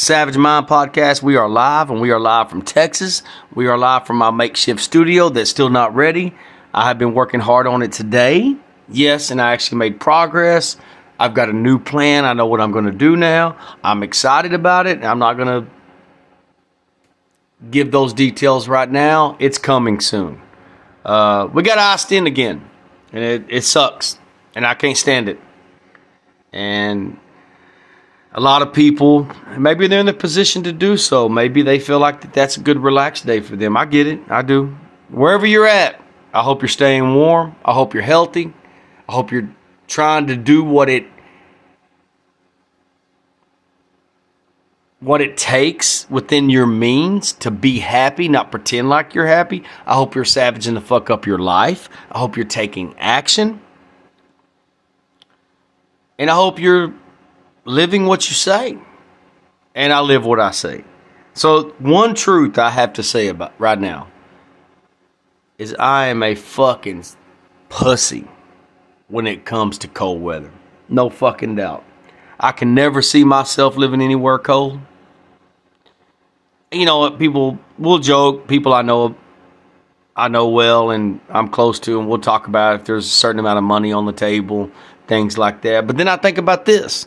Savage Mind Podcast. We are live, and we are live from Texas. We are live from my makeshift studio that's still not ready. I have been working hard on it today. Yes, and I actually made progress. I've got a new plan. I know what I'm going to do now. I'm excited about it. I'm not going to give those details right now. It's coming soon. Uh, we got iced in again, and it, it sucks, and I can't stand it. And a lot of people, maybe they're in the position to do so. Maybe they feel like that that's a good relaxed day for them. I get it. I do. Wherever you're at, I hope you're staying warm. I hope you're healthy. I hope you're trying to do what it what it takes within your means to be happy, not pretend like you're happy. I hope you're savaging the fuck up your life. I hope you're taking action. And I hope you're living what you say. And I live what I say. So, one truth I have to say about right now is I am a fucking pussy when it comes to cold weather. No fucking doubt. I can never see myself living anywhere cold. You know? People will joke. People I know, I know well, and I'm close to, and we'll talk about if there's a certain amount of money on the table, things like that. But then I think about this: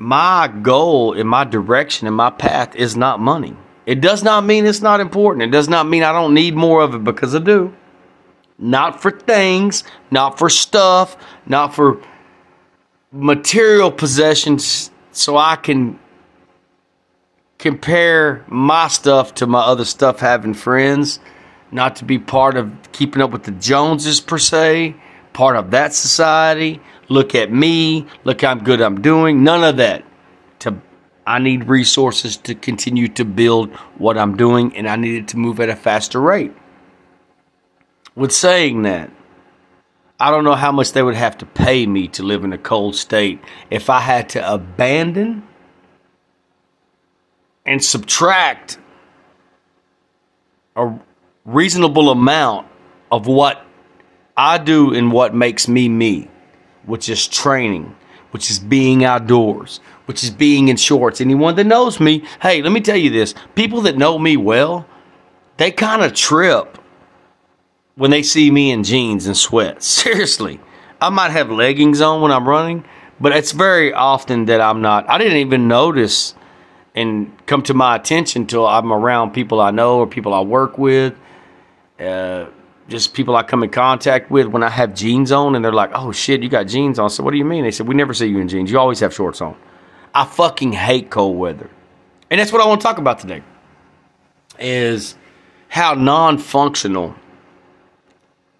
my goal, and my direction, and my path is not money. It does not mean it's not important. It does not mean I don't need more of it because I do. Not for things, not for stuff, not for material possessions so I can compare my stuff to my other stuff having friends, not to be part of keeping up with the Joneses per se, part of that society. Look at me, look how good I'm doing. None of that. To I need resources to continue to build what I'm doing and I needed to move at a faster rate. With saying that, I don't know how much they would have to pay me to live in a cold state if I had to abandon and subtract a reasonable amount of what I do and what makes me me, which is training, which is being outdoors, which is being in shorts. Anyone that knows me, hey, let me tell you this people that know me well, they kind of trip when they see me in jeans and sweats. Seriously. I might have leggings on when I'm running, but it's very often that I'm not. I didn't even notice and come to my attention till I'm around people I know or people I work with, uh, just people I come in contact with when I have jeans on and they're like, oh shit, you got jeans on. So what do you mean? They said, we never see you in jeans. You always have shorts on. I fucking hate cold weather. And that's what I want to talk about today is how non-functional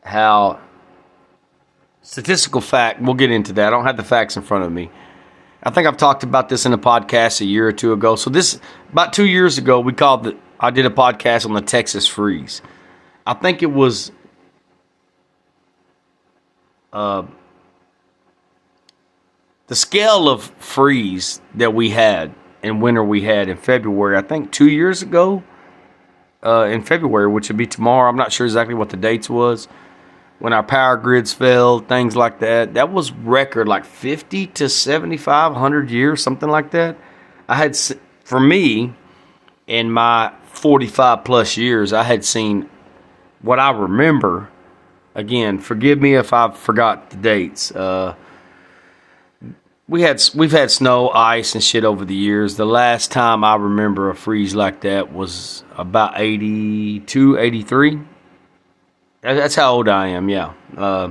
how statistical fact, we'll get into that. I don't have the facts in front of me. I think I've talked about this in a podcast a year or two ago. So this about two years ago, we called the I did a podcast on the Texas freeze. I think it was uh, the scale of freeze that we had in winter we had in February. I think two years ago uh, in February, which would be tomorrow. I'm not sure exactly what the dates was when our power grids failed, things like that. That was record like 50 to 75, 100 years, something like that. I had, for me, in my 45 plus years, I had seen what I remember. Again, forgive me if I forgot the dates. Uh, we had we've had snow, ice, and shit over the years. The last time I remember a freeze like that was about 82, 83. That's how old I am, yeah. Uh,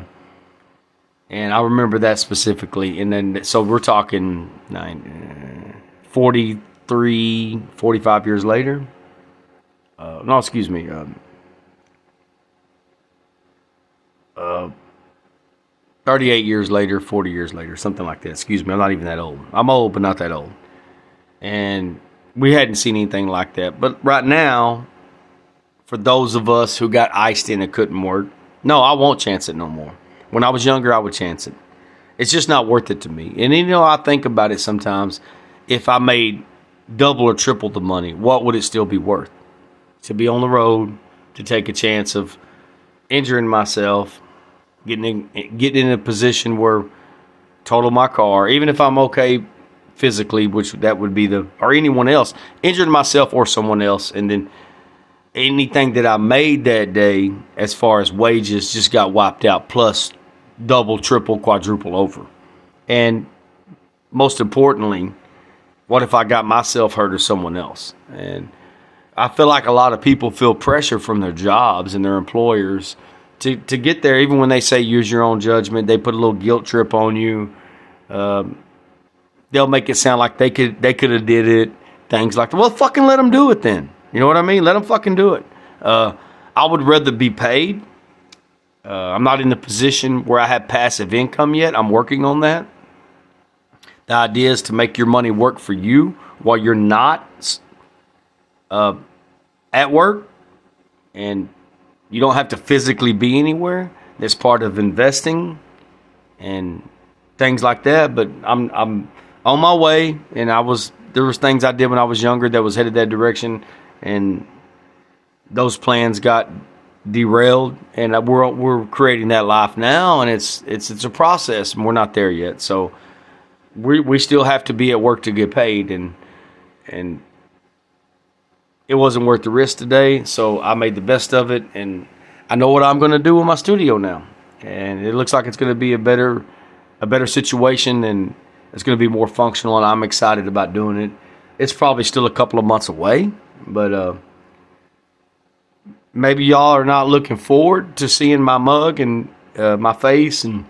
and I remember that specifically. And then, so we're talking nine, uh, 43, 45 years later. Uh, no, excuse me. Um, 38 years later, 40 years later, something like that. Excuse me, I'm not even that old. I'm old, but not that old. And we hadn't seen anything like that. But right now, for those of us who got iced in and couldn't work. No, I won't chance it no more. When I was younger, I would chance it. It's just not worth it to me. And you know, I think about it sometimes. If I made double or triple the money, what would it still be worth? To be on the road, to take a chance of injuring myself, getting in, getting in a position where total my car, even if I'm okay physically, which that would be the or anyone else injured myself or someone else, and then anything that I made that day as far as wages just got wiped out, plus double, triple, quadruple over. And most importantly, what if I got myself hurt or someone else? And I feel like a lot of people feel pressure from their jobs and their employers to, to get there, even when they say use your own judgment, they put a little guilt trip on you. Um, they'll make it sound like they could they could have did it. Things like that. Well, fucking let them do it then. You know what I mean? Let them fucking do it. Uh, I would rather be paid. Uh, I'm not in the position where I have passive income yet. I'm working on that. The idea is to make your money work for you while you're not uh, at work and you don't have to physically be anywhere. That's part of investing and things like that. But I'm I'm on my way, and I was there was things I did when I was younger that was headed that direction, and those plans got derailed, and we're we're creating that life now, and it's it's it's a process, and we're not there yet. So we we still have to be at work to get paid, and and it wasn't worth the risk today, so I made the best of it, and I know what I'm going to do with my studio now, and it looks like it's going to be a better a better situation, and it's going to be more functional, and I'm excited about doing it. It's probably still a couple of months away, but uh, maybe y'all are not looking forward to seeing my mug and uh, my face and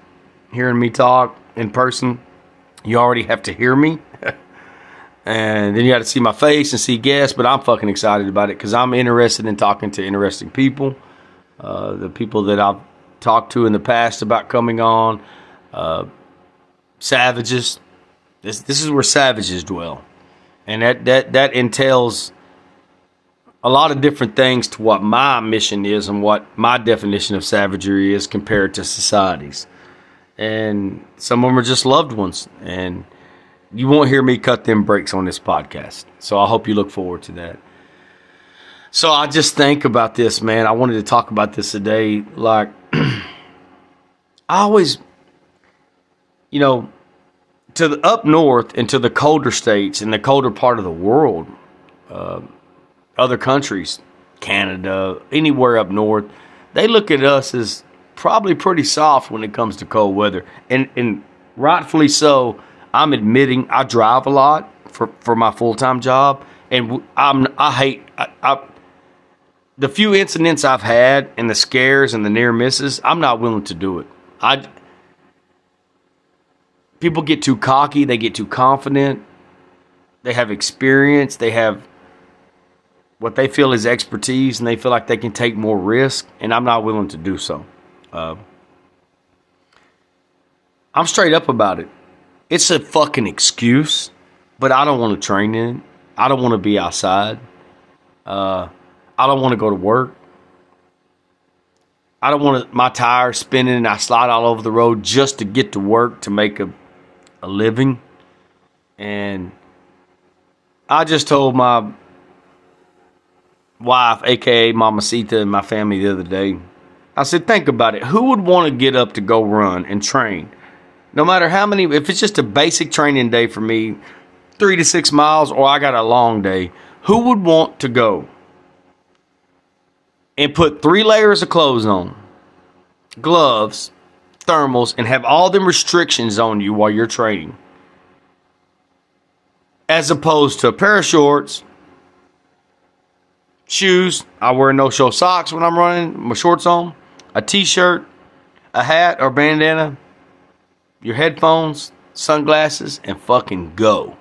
hearing me talk in person. You already have to hear me. And then you got to see my face and see guests. But I'm fucking excited about it because I'm interested in talking to interesting people. Uh, the people that I've talked to in the past about coming on, uh, savages. This this is where savages dwell, and that that that entails a lot of different things to what my mission is and what my definition of savagery is compared to societies. And some of them are just loved ones, and you won't hear me cut them breaks on this podcast. So I hope you look forward to that. So I just think about this, man. I wanted to talk about this today. Like, I always, you know, to the up north and to the colder states and the colder part of the world, uh, other countries, Canada, anywhere up north, they look at us as probably pretty soft when it comes to cold weather. And, and rightfully so I'm admitting I drive a lot for, for my full time job, and I'm I hate I, I, the few incidents I've had and the scares and the near misses. I'm not willing to do it. I people get too cocky, they get too confident, they have experience, they have what they feel is expertise, and they feel like they can take more risk, and I'm not willing to do so. Uh, I'm straight up about it. It's a fucking excuse, but I don't want to train in. I don't want to be outside. Uh, I don't want to go to work. I don't want to, my tires spinning and I slide all over the road just to get to work to make a, a living. And I just told my wife, aka Mamacita, and my family the other day, I said, think about it. Who would want to get up to go run and train? No matter how many, if it's just a basic training day for me, three to six miles, or I got a long day, who would want to go and put three layers of clothes on, gloves, thermals, and have all them restrictions on you while you're training? As opposed to a pair of shorts, shoes, I wear no show socks when I'm running, my shorts on, a t shirt, a hat or bandana, your headphones, sunglasses, and fucking go.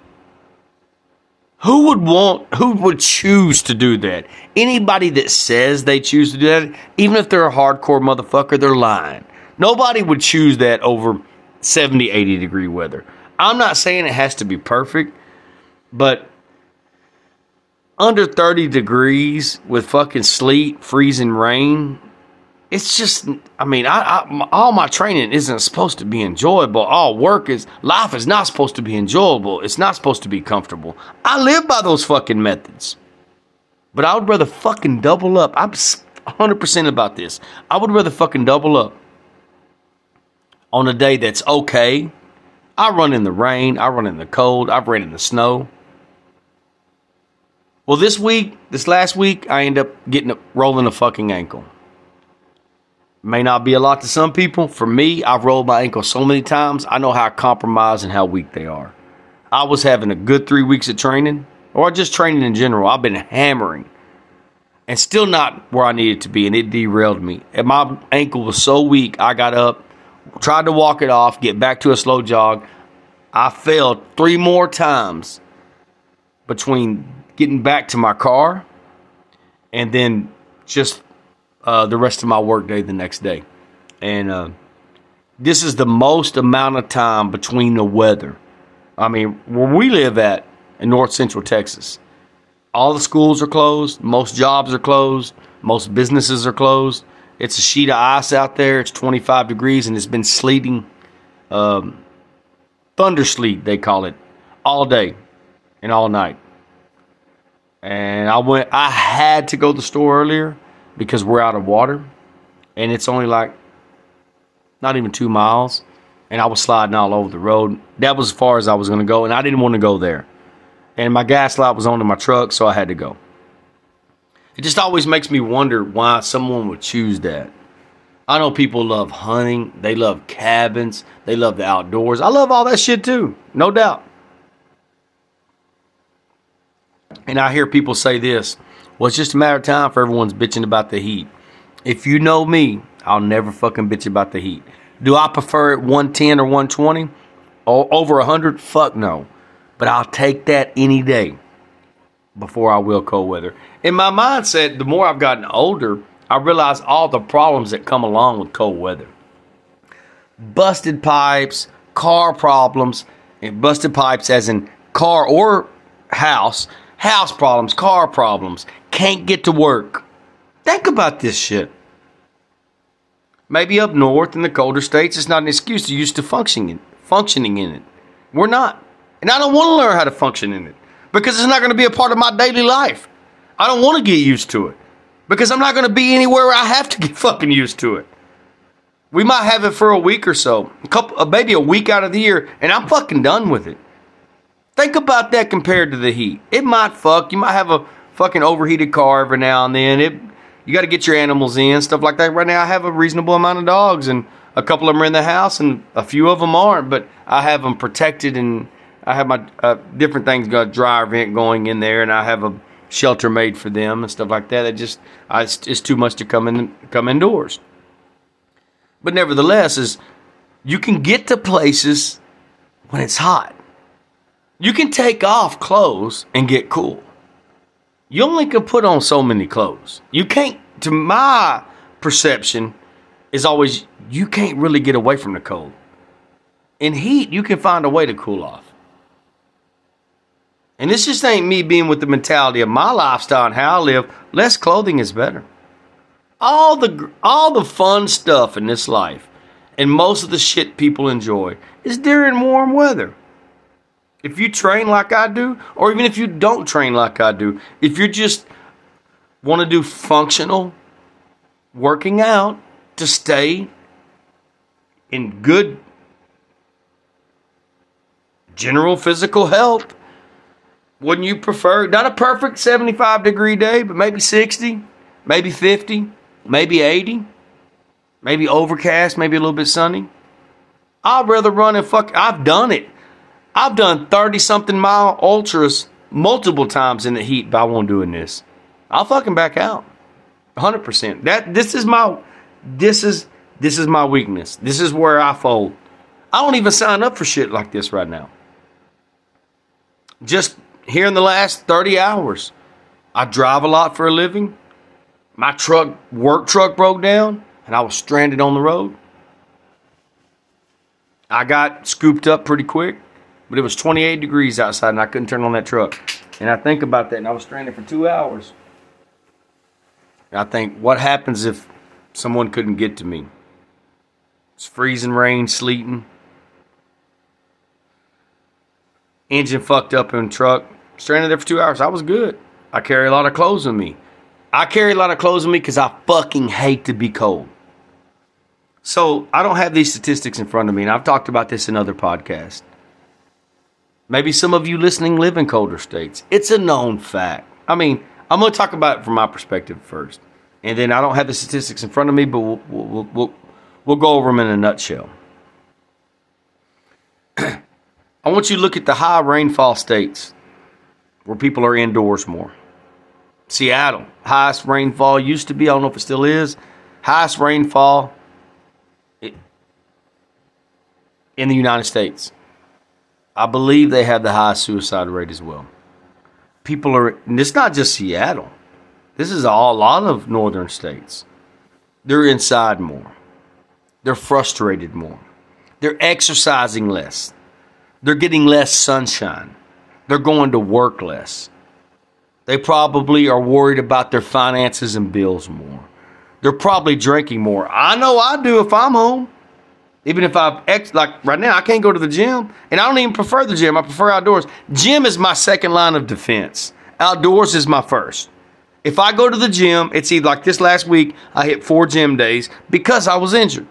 Who would want, who would choose to do that? Anybody that says they choose to do that, even if they're a hardcore motherfucker, they're lying. Nobody would choose that over 70, 80 degree weather. I'm not saying it has to be perfect, but under 30 degrees with fucking sleet, freezing rain, it's just i mean I, I, all my training isn't supposed to be enjoyable all work is life is not supposed to be enjoyable it's not supposed to be comfortable i live by those fucking methods but i would rather fucking double up i'm 100% about this i would rather fucking double up on a day that's okay I run in the rain. I run in the cold. I've ran in the snow. Well, this week, this last week, I end up getting a, rolling a fucking ankle. May not be a lot to some people. For me, I've rolled my ankle so many times, I know how compromised and how weak they are. I was having a good three weeks of training, or just training in general. I've been hammering and still not where I needed to be, and it derailed me. And my ankle was so weak, I got up, tried to walk it off, get back to a slow jog. I failed three more times between getting back to my car and then just uh, the rest of my workday the next day. And uh, this is the most amount of time between the weather. I mean, where we live at in north central Texas, all the schools are closed, most jobs are closed, most businesses are closed. It's a sheet of ice out there. It's 25 degrees and it's been sleeting, um, thunder sleet, they call it, all day and all night. And I went, I had to go to the store earlier because we're out of water and it's only like not even two miles. And I was sliding all over the road. That was as far as I was going to go. And I didn't want to go there. And my gas light was on in my truck, so I had to go. It just always makes me wonder why someone would choose that. I know people love hunting, they love cabins, they love the outdoors. I love all that shit too, no doubt. And I hear people say this well, it's just a matter of time for everyone's bitching about the heat. If you know me, I'll never fucking bitch about the heat. Do I prefer it 110 or 120 or over 100? Fuck no. But I'll take that any day before I will cold weather. In my mindset, the more I've gotten older, I realize all the problems that come along with cold weather. Busted pipes, car problems, and busted pipes as in car or house, house problems, car problems, can't get to work. Think about this shit. Maybe up north in the colder states, it's not an excuse to used to functioning functioning in it. We're not. And I don't want to learn how to function in it because it's not going to be a part of my daily life. I don't want to get used to it because I'm not going to be anywhere where I have to get fucking used to it. We might have it for a week or so, a couple, uh, maybe a week out of the year, and I'm fucking done with it. Think about that compared to the heat. It might fuck. You might have a fucking overheated car every now and then. It you got to get your animals in, stuff like that. Right now, I have a reasonable amount of dogs, and a couple of them are in the house, and a few of them aren't. But I have them protected, and I have my uh, different things got dryer vent going in there, and I have a shelter made for them and stuff like that. It just I, it's, it's too much to come in come indoors. But nevertheless, is you can get to places when it's hot. You can take off clothes and get cool you only can put on so many clothes. You can't, to my perception, is always you can't really get away from the cold. In heat, you can find a way to cool off. And this just ain't me being with the mentality of my lifestyle and how I live. Less clothing is better. All the all the fun stuff in this life, and most of the shit people enjoy, is during warm weather. If you train like I do, or even if you don't train like I do, if you just want to do functional working out to stay in good general physical health, wouldn't you prefer not a perfect 75 degree day, but maybe 60, maybe 50, maybe 80, maybe overcast, maybe a little bit sunny? I'd rather run and fuck. I've done it. I've done 30 something mile ultras multiple times in the heat, but I won't do doing this. I'll fucking back out. 100%. That this is my this is this is my weakness. This is where I fold. I don't even sign up for shit like this right now. Just here in the last 30 hours, I drive a lot for a living. My truck, work truck broke down and I was stranded on the road. I got scooped up pretty quick. But it was 28 degrees outside and I couldn't turn on that truck. And I think about that and I was stranded for two hours. And I think, what happens if someone couldn't get to me? It's freezing rain, sleeting. Engine fucked up in truck. Stranded there for two hours. I was good. I carry a lot of clothes with me. I carry a lot of clothes with me because I fucking hate to be cold. So I don't have these statistics in front of me, and I've talked about this in other podcasts. Maybe some of you listening live in colder states. It's a known fact. I mean, I'm going to talk about it from my perspective first. And then I don't have the statistics in front of me, but we'll, we'll, we'll, we'll go over them in a nutshell. I want you to look at the high rainfall states where people are indoors more. Seattle, highest rainfall used to be, I don't know if it still is, highest rainfall in the United States. I believe they have the highest suicide rate as well. People are, and it's not just Seattle. This is all, a lot of northern states. They're inside more. They're frustrated more. They're exercising less. They're getting less sunshine. They're going to work less. They probably are worried about their finances and bills more. They're probably drinking more. I know I do if I'm home. Even if I ex like right now, I can't go to the gym, and I don't even prefer the gym. I prefer outdoors. Gym is my second line of defense. Outdoors is my first. If I go to the gym, it's either like this last week, I hit four gym days because I was injured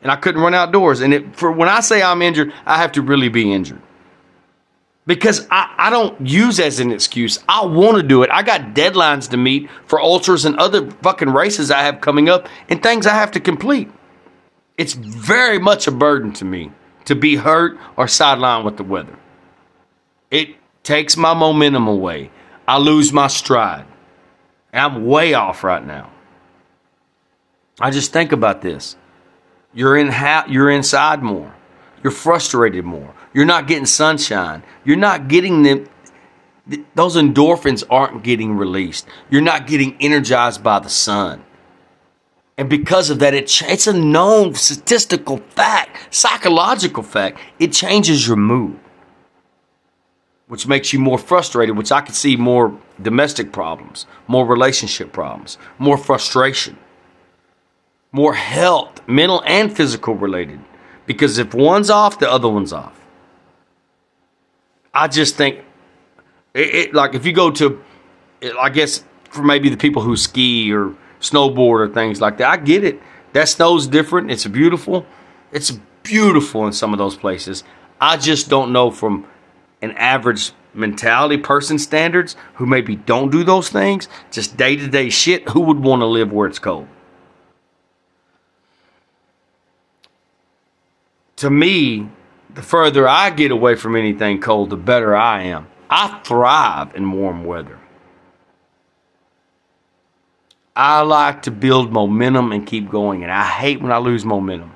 and I couldn't run outdoors. And it, for when I say I'm injured, I have to really be injured because I, I don't use as an excuse. I want to do it. I got deadlines to meet for ultras and other fucking races I have coming up and things I have to complete. It's very much a burden to me to be hurt or sidelined with the weather. It takes my momentum away. I lose my stride. I'm way off right now. I just think about this. You're in ha- you're inside more. You're frustrated more. You're not getting sunshine. You're not getting them those endorphins aren't getting released. You're not getting energized by the sun. And because of that, it, it's a known statistical fact, psychological fact. It changes your mood, which makes you more frustrated, which I could see more domestic problems, more relationship problems, more frustration more health, mental and physical related. Because if one's off, the other one's off. I just think, it, it, like if you go to, I guess for maybe the people who ski or snowboard or things like that, I get it. That snow's different. It's beautiful. It's beautiful in some of those places. I just don't know from an average mentality person standards who maybe don't do those things, just day to day shit, who would want to live where it's cold? to me, the further I get away from anything cold, the better I am. I thrive in warm weather. I like to build momentum and keep going, and I hate when I lose momentum.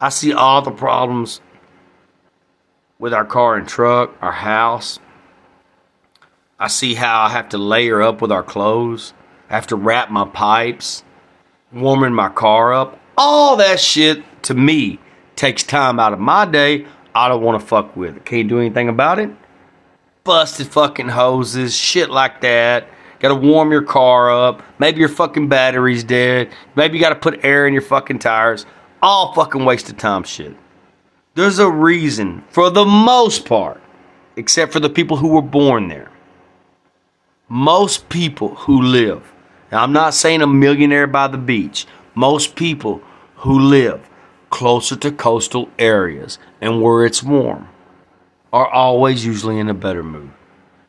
I see all the problems with our car and truck, our house. I see how I have to layer up with our clothes. I have to wrap my pipes, warming my car up. All that shit to me takes time out of my day. I don't want to fuck with it. Can't do anything about it. Busted fucking hoses, shit like that. Got to warm your car up. Maybe your fucking battery's dead. Maybe you got to put air in your fucking tires. All fucking waste of time shit. There's a reason, for the most part, except for the people who were born there. Most people who live, now I'm not saying a millionaire by the beach, most people who live closer to coastal areas and where it's warm are always usually in a better mood.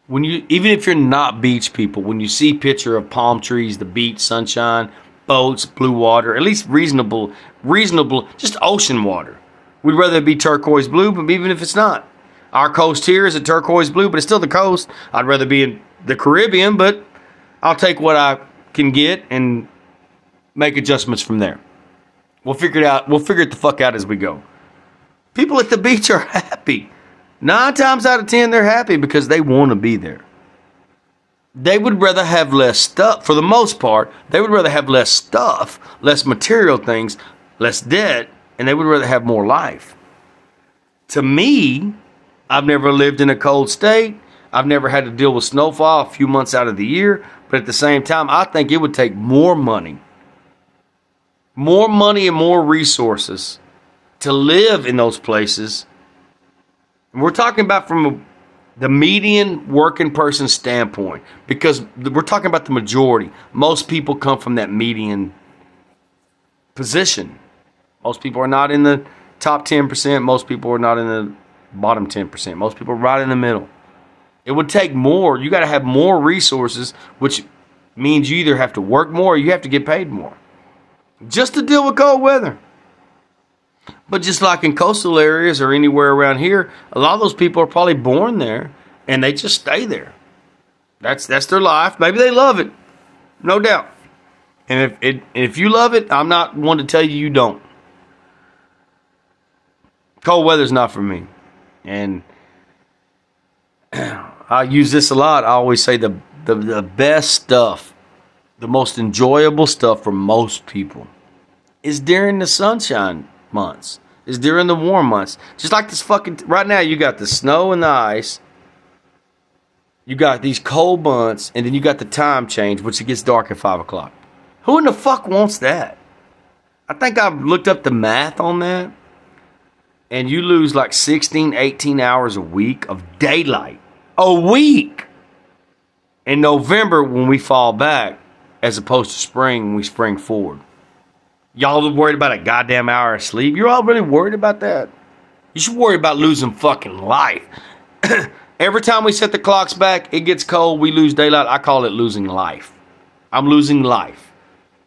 When you even if you're not beach people, when you see picture of palm trees, the beach, sunshine, boats, blue water, at least reasonable reasonable just ocean water. We'd rather it be turquoise blue, but even if it's not. Our coast here is a turquoise blue, but it's still the coast. I'd rather be in the Caribbean, but I'll take what I can get and make adjustments from there. We'll figure it out. We'll figure it the fuck out as we go. People at the beach are happy. Nine times out of ten, they're happy because they want to be there. They would rather have less stuff, for the most part, they would rather have less stuff, less material things, less debt, and they would rather have more life. To me, I've never lived in a cold state. I've never had to deal with snowfall a few months out of the year, but at the same time, I think it would take more money more money and more resources to live in those places. And we're talking about from a, the median working person standpoint because we're talking about the majority. Most people come from that median position. Most people are not in the top 10%. Most people are not in the bottom 10%. Most people are right in the middle. It would take more. You got to have more resources, which means you either have to work more or you have to get paid more just to deal with cold weather. But just like in coastal areas or anywhere around here, a lot of those people are probably born there and they just stay there. That's that's their life. Maybe they love it, no doubt. And if it, if you love it, I'm not one to tell you you don't. Cold weather's not for me, and I use this a lot. I always say the the, the best stuff, the most enjoyable stuff for most people, is during the sunshine months. Is during the warm months. Just like this fucking right now, you got the snow and the ice. You got these cold months, and then you got the time change, which it gets dark at five o'clock. Who in the fuck wants that? I think I've looked up the math on that, and you lose like 16, 18 hours a week of daylight. A week! In November, when we fall back, as opposed to spring, we spring forward. Y'all worried about a goddamn hour of sleep? You're all really worried about that? You should worry about losing fucking life. Every time we set the clocks back, it gets cold, we lose daylight. I call it losing life. I'm losing life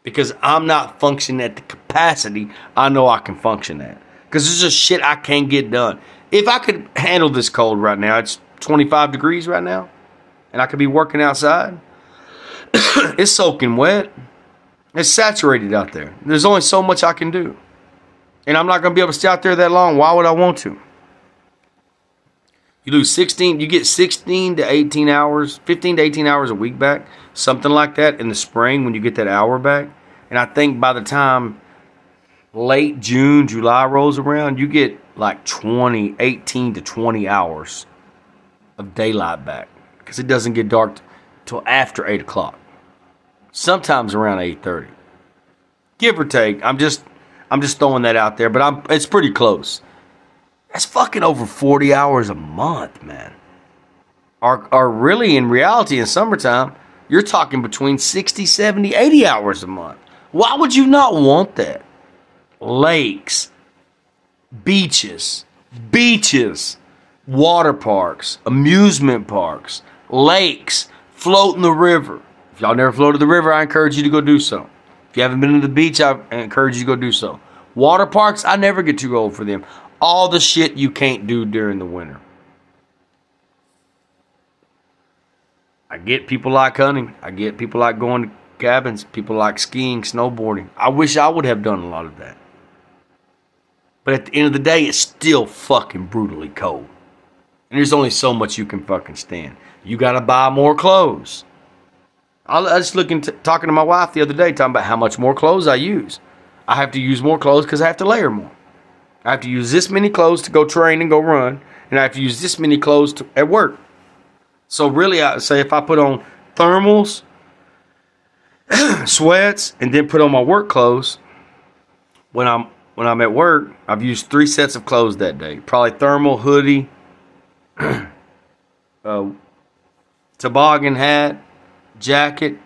because I'm not functioning at the capacity I know I can function at. Because there's just shit I can't get done. If I could handle this cold right now, it's 25 degrees right now, and I could be working outside. it's soaking wet. It's saturated out there. There's only so much I can do. And I'm not going to be able to stay out there that long. Why would I want to? You lose 16, you get 16 to 18 hours, 15 to 18 hours a week back, something like that in the spring when you get that hour back. And I think by the time late June, July rolls around, you get like 20, 18 to 20 hours of daylight back because it doesn't get dark till after 8 o'clock sometimes around 8:30. Give or take. I'm just I'm just throwing that out there, but I'm it's pretty close. That's fucking over 40 hours a month, man. Are are really in reality in summertime, you're talking between 60, 70, 80 hours a month. Why would you not want that? Lakes, beaches, beaches, water parks, amusement parks, lakes, float in the river y'all never floated the river, I encourage you to go do so. If you haven't been to the beach, I encourage you to go do so. Water parks, I never get too old for them. All the shit you can't do during the winter. I get people like hunting. I get people like going to cabins. People like skiing, snowboarding. I wish I would have done a lot of that. But at the end of the day, it's still fucking brutally cold. And there's only so much you can fucking stand. You gotta buy more clothes. I was looking, t- talking to my wife the other day, talking about how much more clothes I use. I have to use more clothes because I have to layer more. I have to use this many clothes to go train and go run, and I have to use this many clothes to, at work. So really, I say if I put on thermals, sweats, and then put on my work clothes when I'm when I'm at work, I've used three sets of clothes that day. Probably thermal hoodie, uh, toboggan hat, jacket.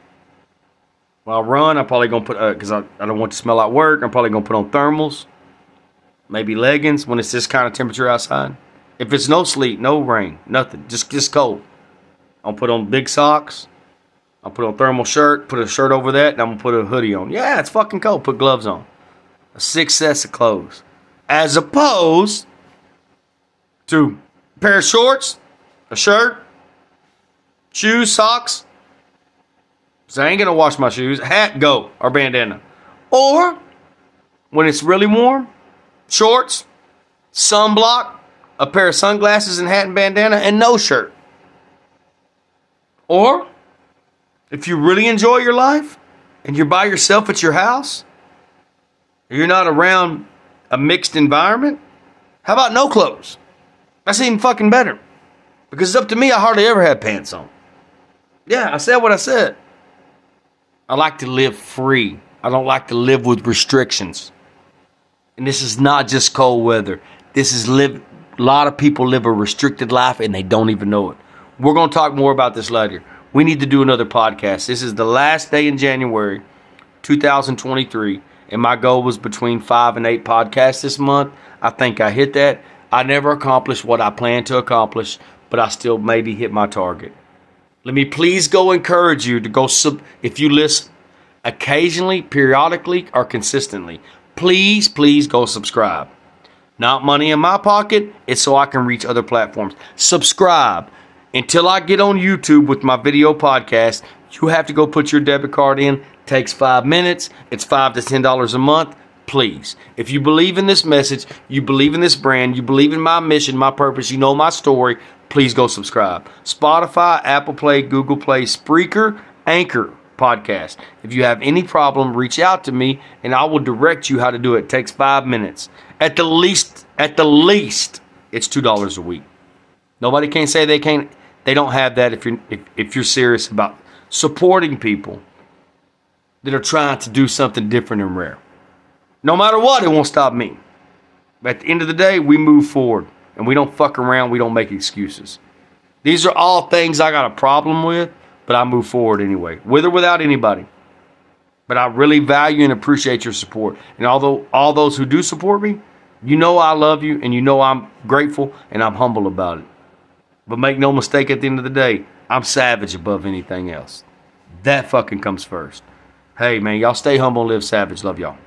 When I run, I'm probably gonna put because uh, I, I don't want to smell like work. I'm probably gonna put on thermals, maybe leggings when it's this kind of temperature outside. If it's no sleet, no rain, nothing, just just cold. I'll put on big socks. I'll put on thermal shirt, put a shirt over that, and I'm gonna put a hoodie on. Yeah, it's fucking cold. Put gloves on. A six sets of clothes, as opposed to a pair of shorts, a shirt, shoes, socks, so I ain't gonna wash my shoes. Hat, go, or bandana. Or when it's really warm, shorts, sunblock, a pair of sunglasses and hat and bandana, and no shirt. Or if you really enjoy your life and you're by yourself at your house, you're not around a mixed environment, how about no clothes? That's even fucking better. Because it's up to me, I hardly ever have pants on. Yeah, I said what I said. I like to live free. I don't like to live with restrictions. And this is not just cold weather. This is live a lot of people live a restricted life and they don't even know it. We're going to talk more about this later. We need to do another podcast. This is the last day in January 2023 and my goal was between five and eight podcasts this month. I think I hit that. I never accomplished what I planned to accomplish, but I still maybe hit my target. Let me please go encourage you to go sub if you listen occasionally, periodically, or consistently. Please, please go subscribe. Not money in my pocket, it's so I can reach other platforms. Subscribe. Until I get on YouTube with my video podcast, you have to go put your debit card in. Takes five minutes. It's five to ten dollars a month. Please, if you believe in this message, you believe in this brand, you believe in my mission, my purpose, you know my story, please go subscribe. Spotify, Apple Play, Google Play, Spreaker, Anchor podcast. If you have any problem, reach out to me and I will direct you how to do it. it takes five minutes. At the least, at the least, it's two dollars a week. Nobody can say they can't they don't have that if you're if, if you're serious about supporting people that are trying to do something different and rare. No matter what, it won't stop me. But at the end of the day, we move forward and we don't fuck around, we don't make excuses. These are all things I got a problem with, but I move forward anyway, with or without anybody. But I really value and appreciate your support. And although all those who do support me, you know I love you and you know I'm grateful and I'm humble about it. But make no mistake at the end of the day, I'm savage above anything else. That fucking comes first. Hey man, y'all stay humble live savage. Love y'all.